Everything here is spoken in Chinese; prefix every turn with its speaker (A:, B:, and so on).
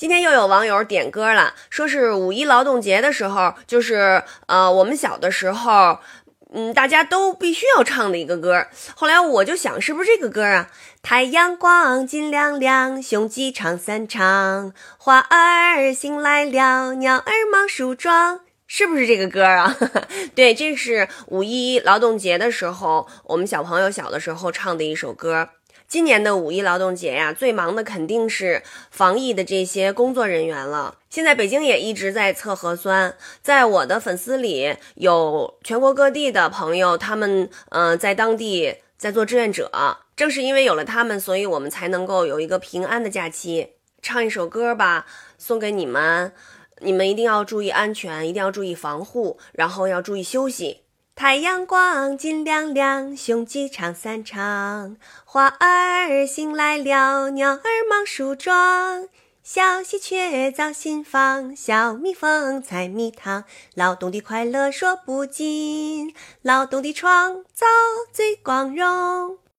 A: 今天又有网友点歌了，说是五一劳动节的时候，就是呃我们小的时候，嗯大家都必须要唱的一个歌。后来我就想，是不是这个歌啊？太阳光金亮亮，雄鸡唱三唱，花儿醒来了，鸟儿忙梳妆，是不是这个歌啊？对，这是五一劳动节的时候，我们小朋友小的时候唱的一首歌。今年的五一劳动节呀，最忙的肯定是防疫的这些工作人员了。现在北京也一直在测核酸，在我的粉丝里有全国各地的朋友，他们嗯在当地在做志愿者。正是因为有了他们，所以我们才能够有一个平安的假期。唱一首歌吧，送给你们，你们一定要注意安全，一定要注意防护，然后要注意休息。太阳光金亮亮，雄鸡唱三唱，花儿醒来了，鸟儿忙梳妆。小喜鹊造新房，小蜜蜂采蜜糖。劳动的快乐说不尽，劳动的创造最光荣。